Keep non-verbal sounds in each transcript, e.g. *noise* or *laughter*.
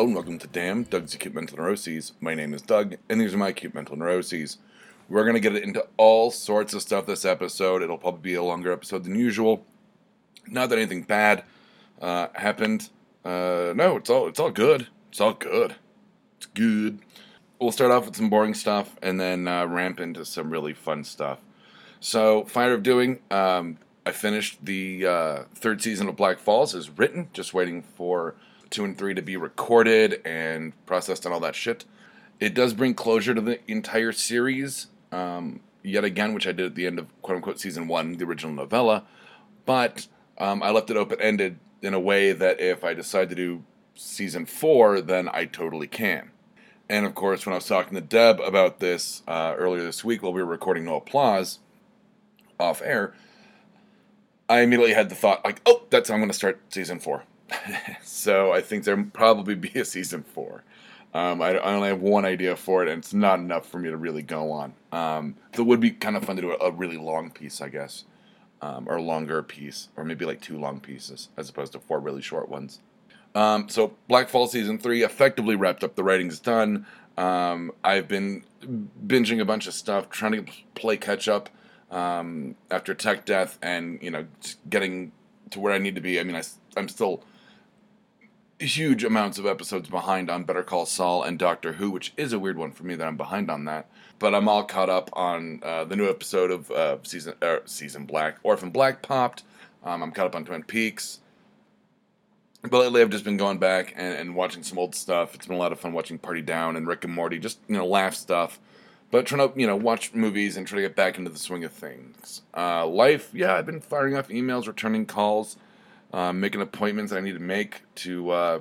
Hello and welcome to Damn Doug's Acute Mental Neuroses. My name is Doug, and these are my acute mental neuroses. We're gonna get into all sorts of stuff this episode. It'll probably be a longer episode than usual. Not that anything bad uh, happened. Uh, no, it's all it's all good. It's all good. It's good. We'll start off with some boring stuff and then uh, ramp into some really fun stuff. So, Fire of Doing. Um, I finished the uh, third season of Black Falls is written, just waiting for two and three to be recorded and processed and all that shit. It does bring closure to the entire series, um, yet again, which I did at the end of quote unquote season one, the original novella. But um, I left it open ended in a way that if I decide to do season four, then I totally can. And of course, when I was talking to Deb about this uh, earlier this week while we were recording No Applause off air, I immediately had the thought, like, oh, that's how I'm going to start season four. *laughs* so I think there'll probably be a season four. Um, I, I, only have one idea for it, and it's not enough for me to really go on. Um, so it would be kind of fun to do a, a really long piece, I guess, um, or a longer piece, or maybe like two long pieces as opposed to four really short ones. Um, so Black Fall season three effectively wrapped up. The writing's done. Um, I've been binging a bunch of stuff, trying to play catch up um, after Tech Death, and you know, getting to where I need to be. I mean, I, I'm still huge amounts of episodes behind on Better Call Saul and Doctor Who, which is a weird one for me that I'm behind on that. But I'm all caught up on uh, the new episode of uh, season uh, season Black. Orphan Black popped. Um, I'm caught up on Twin Peaks. But lately, I've just been going back and, and, watching some old stuff. It's been a lot of fun watching Party Down and Rick and Morty, just you know, laugh stuff. But trying to you know watch movies and try to get back into the swing of things. Uh, life, yeah, I've been firing off emails, returning calls uh, making appointments I need to make to uh,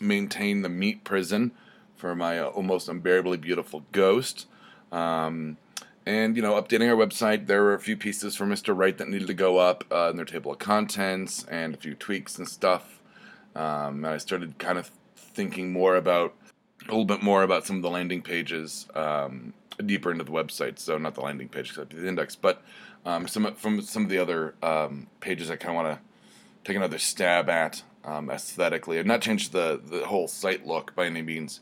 maintain the meat prison for my uh, almost unbearably beautiful ghost. Um, and you know, updating our website. There were a few pieces for Mr. Wright that needed to go up uh, in their table of contents, and a few tweaks and stuff. Um, and I started kind of thinking more about a little bit more about some of the landing pages um, deeper into the website. So not the landing page, except the index, but um, some from some of the other um, pages I kind of want to take another stab at um, aesthetically. I've not changed the, the whole site look by any means,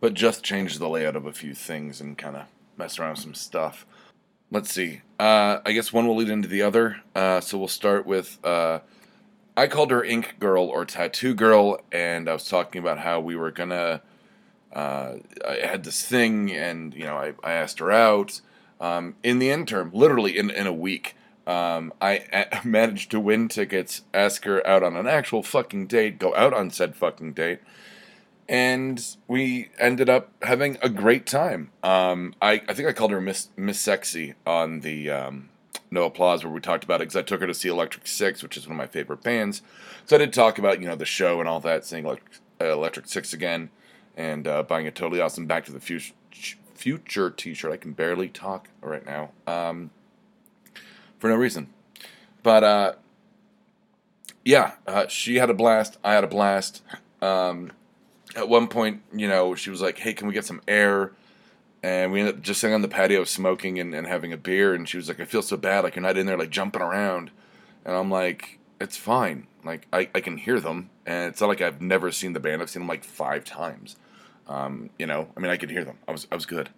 but just changed the layout of a few things and kind of messed around with some stuff. Let's see. Uh, I guess one will lead into the other. Uh, so we'll start with. Uh, I called her Ink Girl or Tattoo Girl, and I was talking about how we were gonna. Uh, I had this thing, and you know, I, I asked her out. Um, in the interim, literally in, in a week, um, I a- *laughs* managed to win tickets, ask her out on an actual fucking date, go out on said fucking date, and we ended up having a great time. Um, I, I think I called her Miss Miss Sexy on the um, No Applause where we talked about it because I took her to see Electric Six, which is one of my favorite bands. So I did talk about you know the show and all that, seeing Electric, uh, Electric Six again, and uh, buying a totally awesome Back to the Future Future T-shirt. I can barely talk right now. Um, for no reason. But uh, yeah, uh, she had a blast. I had a blast. Um, at one point, you know, she was like, "Hey, can we get some air?" And we ended up just sitting on the patio smoking and, and having a beer. And she was like, "I feel so bad. Like you're not in there like jumping around." And I'm like, "It's fine. Like I, I can hear them, and it's not like I've never seen the band. I've seen them like five times. Um, you know, I mean, I could hear them. I was I was good."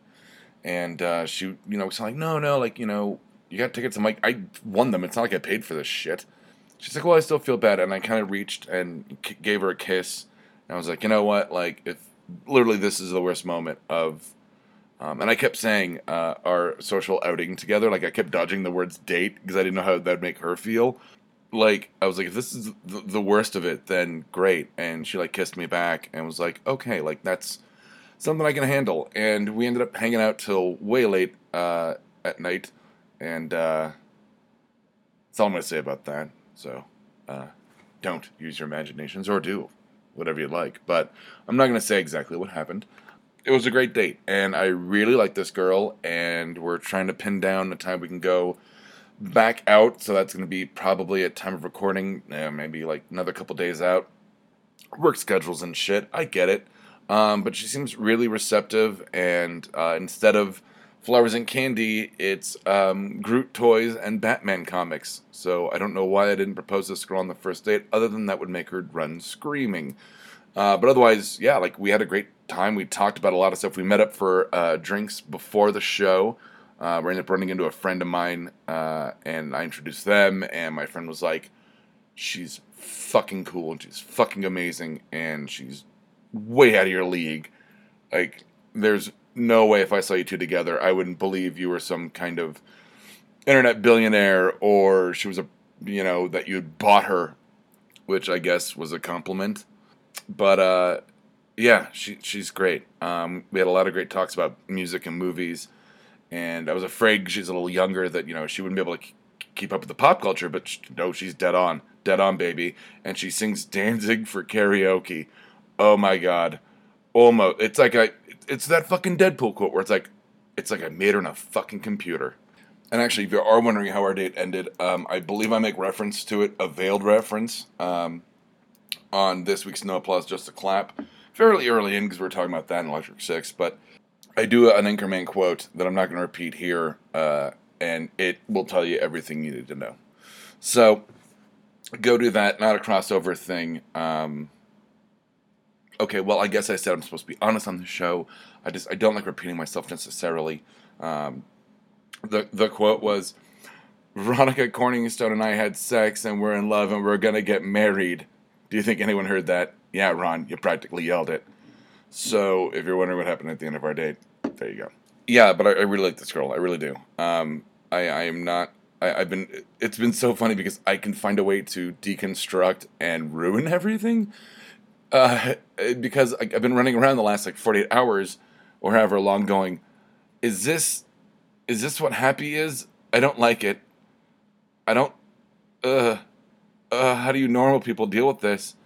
And uh, she, you know, was like, "No, no, like you know, you got tickets. I'm like, I won them. It's not like I paid for this shit. She's like, well, I still feel bad. And I kind of reached and k- gave her a kiss. And I was like, you know what? Like, if literally this is the worst moment of. Um, and I kept saying uh, our social outing together. Like, I kept dodging the words date because I didn't know how that'd make her feel. Like, I was like, if this is the, the worst of it, then great. And she, like, kissed me back and was like, okay, like, that's something I can handle. And we ended up hanging out till way late uh, at night and uh, that's all I'm going to say about that. So uh, don't use your imaginations or do whatever you like. But I'm not going to say exactly what happened. It was a great date, and I really like this girl, and we're trying to pin down the time we can go back out. So that's going to be probably at time of recording, uh, maybe like another couple days out. Work schedules and shit. I get it. Um, but she seems really receptive, and uh, instead of Flowers and Candy, it's um, Groot toys and Batman comics. So I don't know why I didn't propose this girl on the first date, other than that would make her run screaming. Uh, but otherwise, yeah, like we had a great time. We talked about a lot of stuff. We met up for uh, drinks before the show. Uh, we ended up running into a friend of mine, uh, and I introduced them. And my friend was like, "She's fucking cool, and she's fucking amazing, and she's way out of your league. Like, there's no way if I saw you two together, I wouldn't believe you were some kind of internet billionaire, or she was a, you know, that you had bought her, which I guess was a compliment. But uh, yeah, she she's great. Um, we had a lot of great talks about music and movies, and I was afraid she's a little younger that you know she wouldn't be able to keep up with the pop culture, but she, no, she's dead on, dead on, baby, and she sings Danzig for karaoke. Oh my god, almost. It's like I, it's that fucking Deadpool quote where it's like, it's like I made her in a fucking computer. And actually, if you are wondering how our date ended, um, I believe I make reference to it, a veiled reference, um, on this week's No Applause Just a Clap. Fairly early in because we are talking about that in Electric Six, but I do an Anchorman quote that I'm not going to repeat here, uh, and it will tell you everything you need to know. So, go do that. Not a crossover thing. Um, okay, well, I guess I said I'm supposed to be honest on the show. I just I don't like repeating myself necessarily. Um, the the quote was, "Veronica Corningstone and I had sex and we're in love and we're gonna get married." Do you think anyone heard that? Yeah, Ron, you practically yelled it. So if you're wondering what happened at the end of our date, there you go. Yeah, but I, I really like this girl. I really do. Um, I, I am not. I, I've been. It's been so funny because I can find a way to deconstruct and ruin everything. Uh, *laughs* because I've been running around the last like 48 hours or however long, going, is this, is this what happy is? I don't like it. I don't. Uh, uh, how do you normal people deal with this?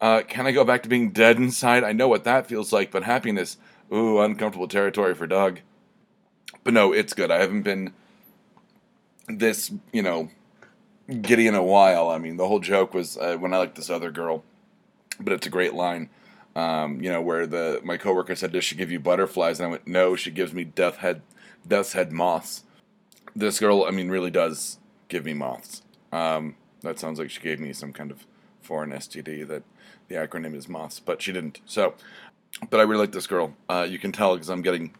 Uh, can I go back to being dead inside? I know what that feels like, but happiness, ooh, uncomfortable territory for Doug. But no, it's good. I haven't been this, you know, giddy in a while. I mean, the whole joke was uh, when I liked this other girl, but it's a great line. Um, you know, where the my coworker said, "Does she give you butterflies?" And I went, "No, she gives me death head, death's head moths." This girl, I mean, really does give me moths. Um, that sounds like she gave me some kind of foreign STD that the acronym is moths, but she didn't. So, but I really like this girl. Uh, you can tell because I'm getting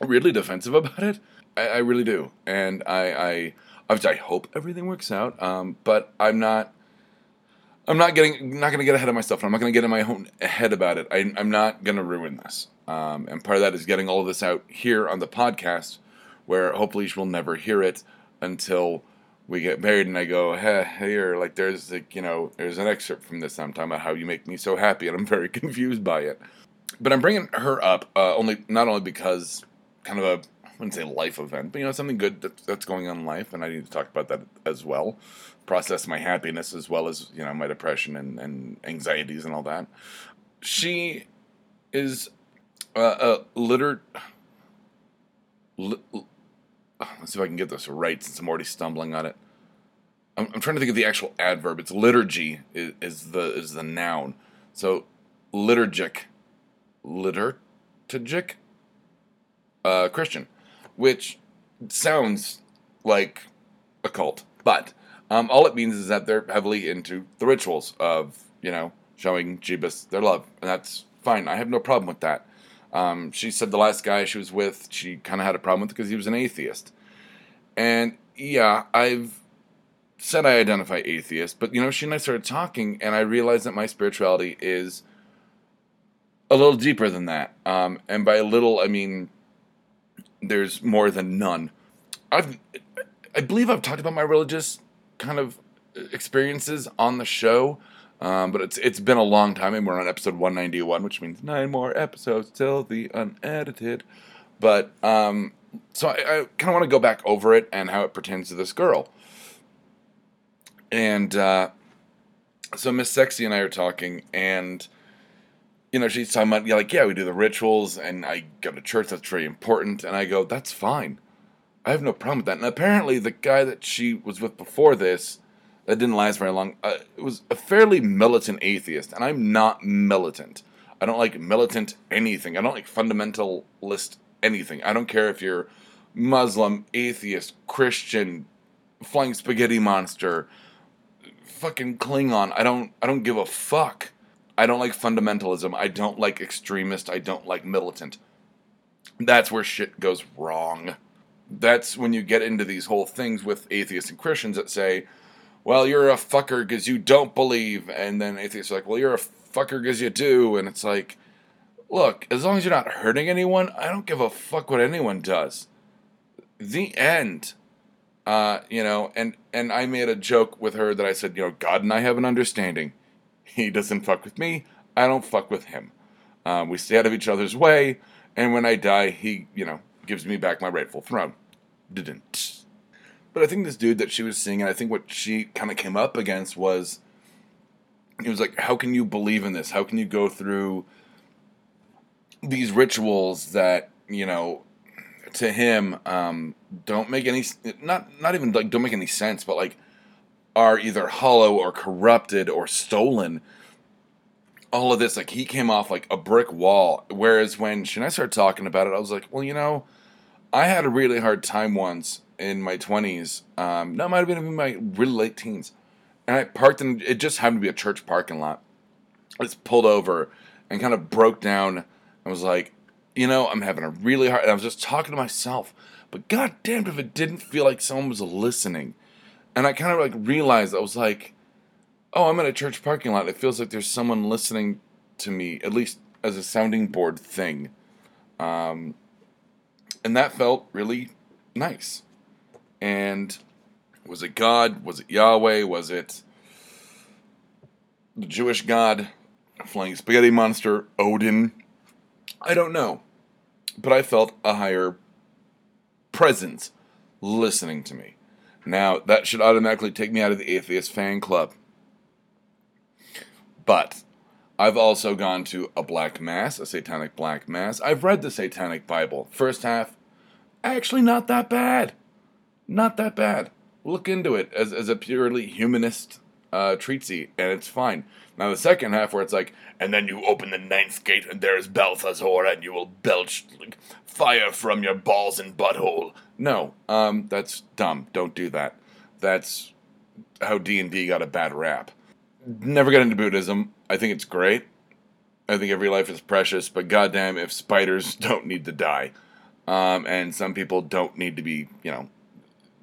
really defensive *laughs* about it. I, I really do, and I, I I hope everything works out. Um, but I'm not. I'm not getting not going to get ahead of myself. I'm not going to get in my own head about it. I, am not going to ruin this. Um, and part of that is getting all of this out here on the podcast, where hopefully she will never hear it until we get married and I go, hey, here, like there's like, you know, there's an excerpt from this. I'm talking about how you make me so happy and I'm very *laughs* confused by it. But I'm bringing her up uh, only, not only because kind of a, wouldn't say life event, but you know, something good that, that's going on in life. And I need to talk about that as well. Process my happiness as well as, you know, my depression and, and anxieties and all that. She is uh, a liter, li, let's see if I can get this right since I'm already stumbling on it. I'm, I'm trying to think of the actual adverb. It's liturgy is, is the is the noun. So liturgic, liturgic, uh, Christian, which sounds like a cult, but um, all it means is that they're heavily into the rituals of you know showing Jeebus their love, and that's fine. I have no problem with that. Um, she said the last guy she was with, she kind of had a problem with because he was an atheist. And yeah, I've said I identify atheist, but you know, she and I started talking, and I realized that my spirituality is a little deeper than that. Um, and by a little, I mean there's more than none. I've, I believe I've talked about my religious kind of experiences on the show. Um, but it's it's been a long time, and we're on episode 191, which means nine more episodes till the unedited. But um, so I, I kind of want to go back over it and how it pertains to this girl. And uh, so Miss Sexy and I are talking, and you know she's talking about yeah, like yeah, we do the rituals, and I go to church. That's very important. And I go, that's fine. I have no problem with that. And apparently, the guy that she was with before this that didn't last very long. Uh, was a fairly militant atheist, and I'm not militant. I don't like militant anything. I don't like fundamentalist anything. I don't care if you're Muslim, atheist, Christian, flying spaghetti monster, fucking Klingon. I don't. I don't give a fuck. I don't like fundamentalism. I don't like extremist. I don't like militant. That's where shit goes wrong. That's when you get into these whole things with atheists and Christians that say, well, you're a fucker because you don't believe. And then atheists are like, well, you're a fucker because you do. And it's like, look, as long as you're not hurting anyone, I don't give a fuck what anyone does. The end. Uh, you know, and and I made a joke with her that I said, you know, God and I have an understanding. He doesn't fuck with me. I don't fuck with him. Um, we stay out of each other's way, and when I die, he, you know, gives me back my rightful throne. Didn't. But I think this dude that she was seeing, and I think what she kind of came up against was, he was like, how can you believe in this? How can you go through these rituals that you know to him um, don't make any not not even like don't make any sense, but like are either hollow or corrupted or stolen. All of this, like he came off like a brick wall. Whereas when Shanae started talking about it, I was like, well, you know, I had a really hard time once in my twenties. Um, no, it might have been in my really late teens, and I parked in. It just happened to be a church parking lot. I just pulled over and kind of broke down. I was like, you know, I'm having a really hard. I was just talking to myself, but god damned if it didn't feel like someone was listening. And I kind of like realized I was like, oh, I'm in a church parking lot. It feels like there's someone listening to me, at least as a sounding board thing. Um, and that felt really nice. And was it God? Was it Yahweh? Was it the Jewish God? Flying spaghetti monster? Odin? I don't know. But I felt a higher presence listening to me. Now, that should automatically take me out of the atheist fan club. But I've also gone to a black mass, a satanic black mass. I've read the satanic Bible. First half, actually not that bad. Not that bad. Look into it as, as a purely humanist uh, treatsy, and it's fine. Now the second half, where it's like, and then you open the ninth gate, and there is Balthazar, and you will belch like, fire from your balls and butthole. No, um, that's dumb. Don't do that. That's how D and D got a bad rap. Never got into Buddhism. I think it's great. I think every life is precious, but goddamn, if spiders *laughs* don't need to die, um, and some people don't need to be, you know,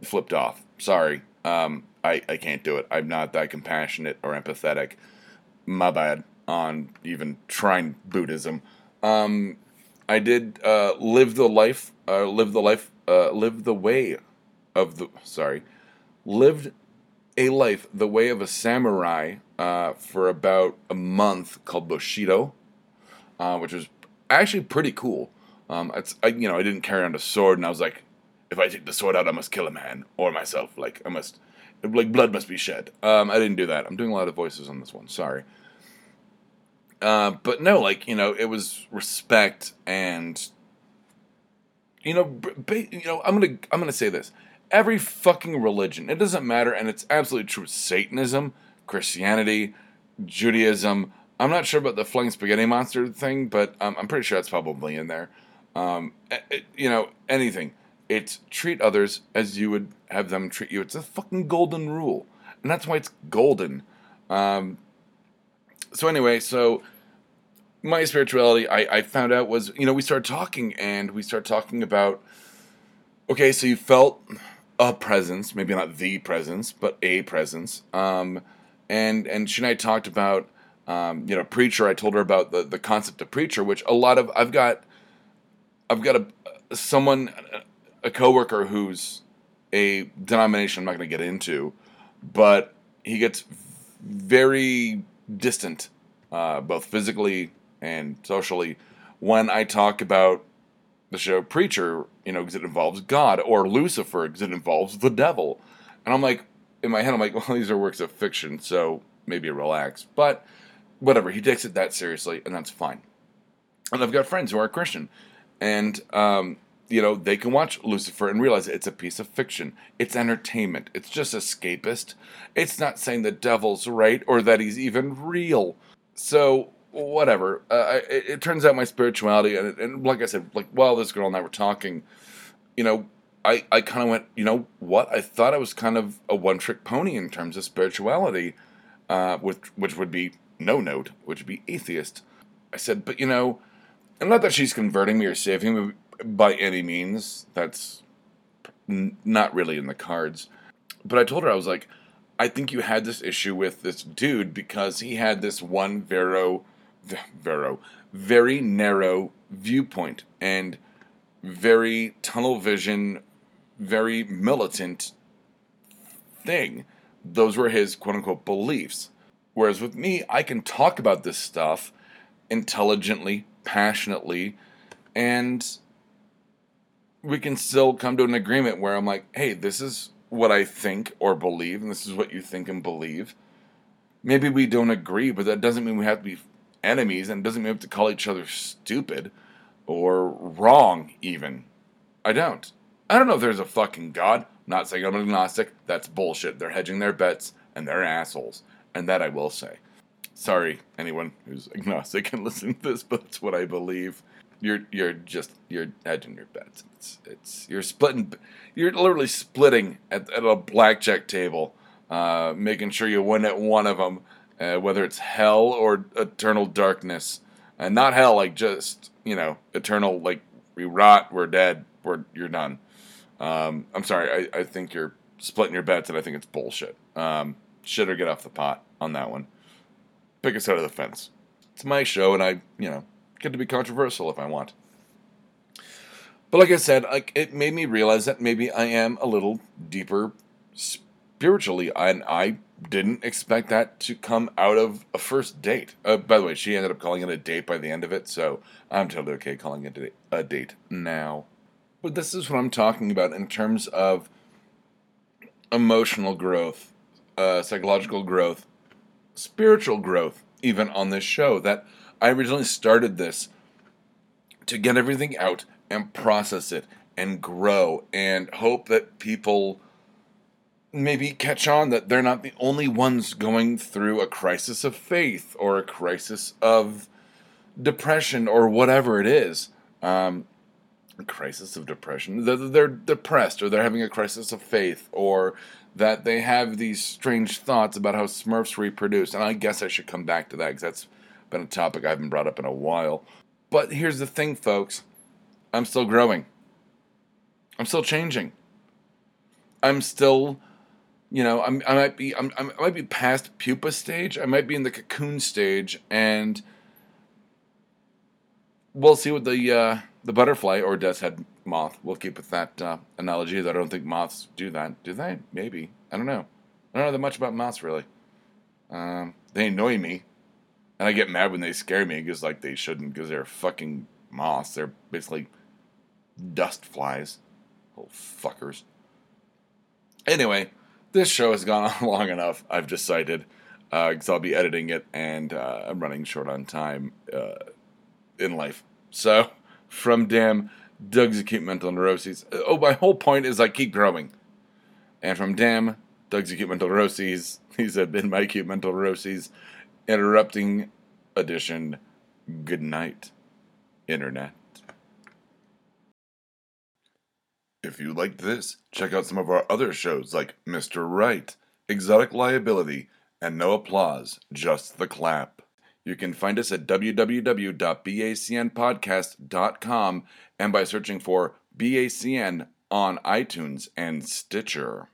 flipped off. Sorry, um, I, I can't do it. I'm not that compassionate or empathetic. My bad on even trying Buddhism. Um, I did uh, live the life, uh, live the life, uh, live the way of the. Sorry, lived a life the way of a samurai uh, for about a month called Bushido, uh, which was actually pretty cool. Um, it's I, you know I didn't carry on a sword, and I was like, if I take the sword out, I must kill a man or myself. Like I must like blood must be shed. Um, I didn't do that. I'm doing a lot of voices on this one. Sorry. Uh, but no, like you know, it was respect and you know, ba- you know, I'm gonna I'm gonna say this. Every fucking religion, it doesn't matter, and it's absolutely true. Satanism, Christianity, Judaism. I'm not sure about the flying spaghetti monster thing, but um, I'm pretty sure that's probably in there. Um, it, you know, anything. It's treat others as you would have them treat you. It's a fucking golden rule, and that's why it's golden. Um, so anyway, so my spirituality, I, I found out was you know we started talking and we started talking about. Okay, so you felt a presence, maybe not the presence, but a presence. Um, and and she and I talked about um, you know preacher. I told her about the the concept of preacher, which a lot of I've got. I've got a someone a coworker who's a denomination I'm not going to get into, but he gets very distant, uh, both physically and socially, when I talk about the show Preacher, you know, because it involves God, or Lucifer, because it involves the devil. And I'm like, in my head, I'm like, *laughs* well, these are works of fiction, so maybe relax. But whatever, he takes it that seriously, and that's fine. And I've got friends who are Christian, and um, you know, they can watch Lucifer and realize it's a piece of fiction. It's entertainment. It's just escapist. It's not saying the devil's right or that he's even real. So, whatever. Uh, it, it, turns out my spirituality, and, and like I said, like while this girl and I were talking, you know, I, I kind of went, you know what? I thought I was kind of a one trick pony in terms of spirituality, uh, which, which would be no note, which would be atheist. I said, but you know, and not that she's converting me or saving me by any means. That's n- not really in the cards. But I told her, I was like, I think you had this issue with this dude because he had this one vero, vero, very narrow viewpoint and very tunnel vision, very militant thing. Those were his quote unquote beliefs. Whereas with me, I can talk about this stuff intelligently, passionately, and we can still come to an agreement where I'm like, hey, this is what I think or believe, and this is what you think and believe. Maybe we don't agree, but that doesn't mean we have to be enemies, and doesn't mean we have to call each other stupid or wrong, even. I don't. I don't know if there's a fucking God. I'm not saying I'm agnostic. That's bullshit. They're hedging their bets, and they're assholes. And that I will say. Sorry, anyone who's agnostic and *laughs* listen to this, but it's what I believe. You're you're just you're hedging your bets. It's it's you're splitting. You're literally splitting at, at a blackjack table, uh, making sure you win at one of them, uh, whether it's hell or eternal darkness. And not hell, like just you know, eternal. Like we rot, we're dead, we're you're done. Um, I'm sorry. I, I think you're splitting your bets, and I think it's bullshit. Um, shit or get off the pot on that one pick a side of the fence. It's my show, and I, you know, get to be controversial if I want. But like I said, like it made me realize that maybe I am a little deeper spiritually, and I didn't expect that to come out of a first date. Uh, by the way, she ended up calling it a date by the end of it, so I'm totally okay calling it a date now. But this is what I'm talking about in terms of emotional growth, uh, psychological growth, spiritual growth, even on this show. That I originally started this to get everything out and process it and grow and hope that people maybe catch on that they're not the only ones going through a crisis of faith or a crisis of depression or whatever it is. Um, crisis of depression. They're, they're depressed or they're having a crisis of faith or that they have these strange thoughts about how Smurfs reproduce. And I guess I should come back to that because that's been a topic I haven't brought up in a while. But here's the thing, folks I'm still growing, I'm still changing. I'm still, you know, I'm, I might be, I'm, I might be past pupa stage. I might be in the cocoon stage, and we'll see what the uh, the butterfly or death's head moth. We'll keep with that uh, analogy. That I don't think moths do that. Do they? Maybe. I don't know. I don't know that much about moths really. Um, they annoy me, and I get mad when they scare me because like they shouldn't because they're fucking moths. They're basically dust flies. Little fuckers. Anyway, this show has gone *laughs* on long enough. I've decided because uh, I'll be editing it and uh, I'm running short on time uh, in life. So from Damn, Doug's acute mental neuroses. Oh, my whole point is I keep growing. And from Damn, Doug's acute mental neuroses. *laughs* These have been my acute mental neuroses. Interrupting edition. Good night, Internet. If you liked this, check out some of our other shows like Mr. Right, Exotic Liability, and No Applause, Just the Clap. You can find us at www.bacnpodcast.com and by searching for BACN on iTunes and Stitcher.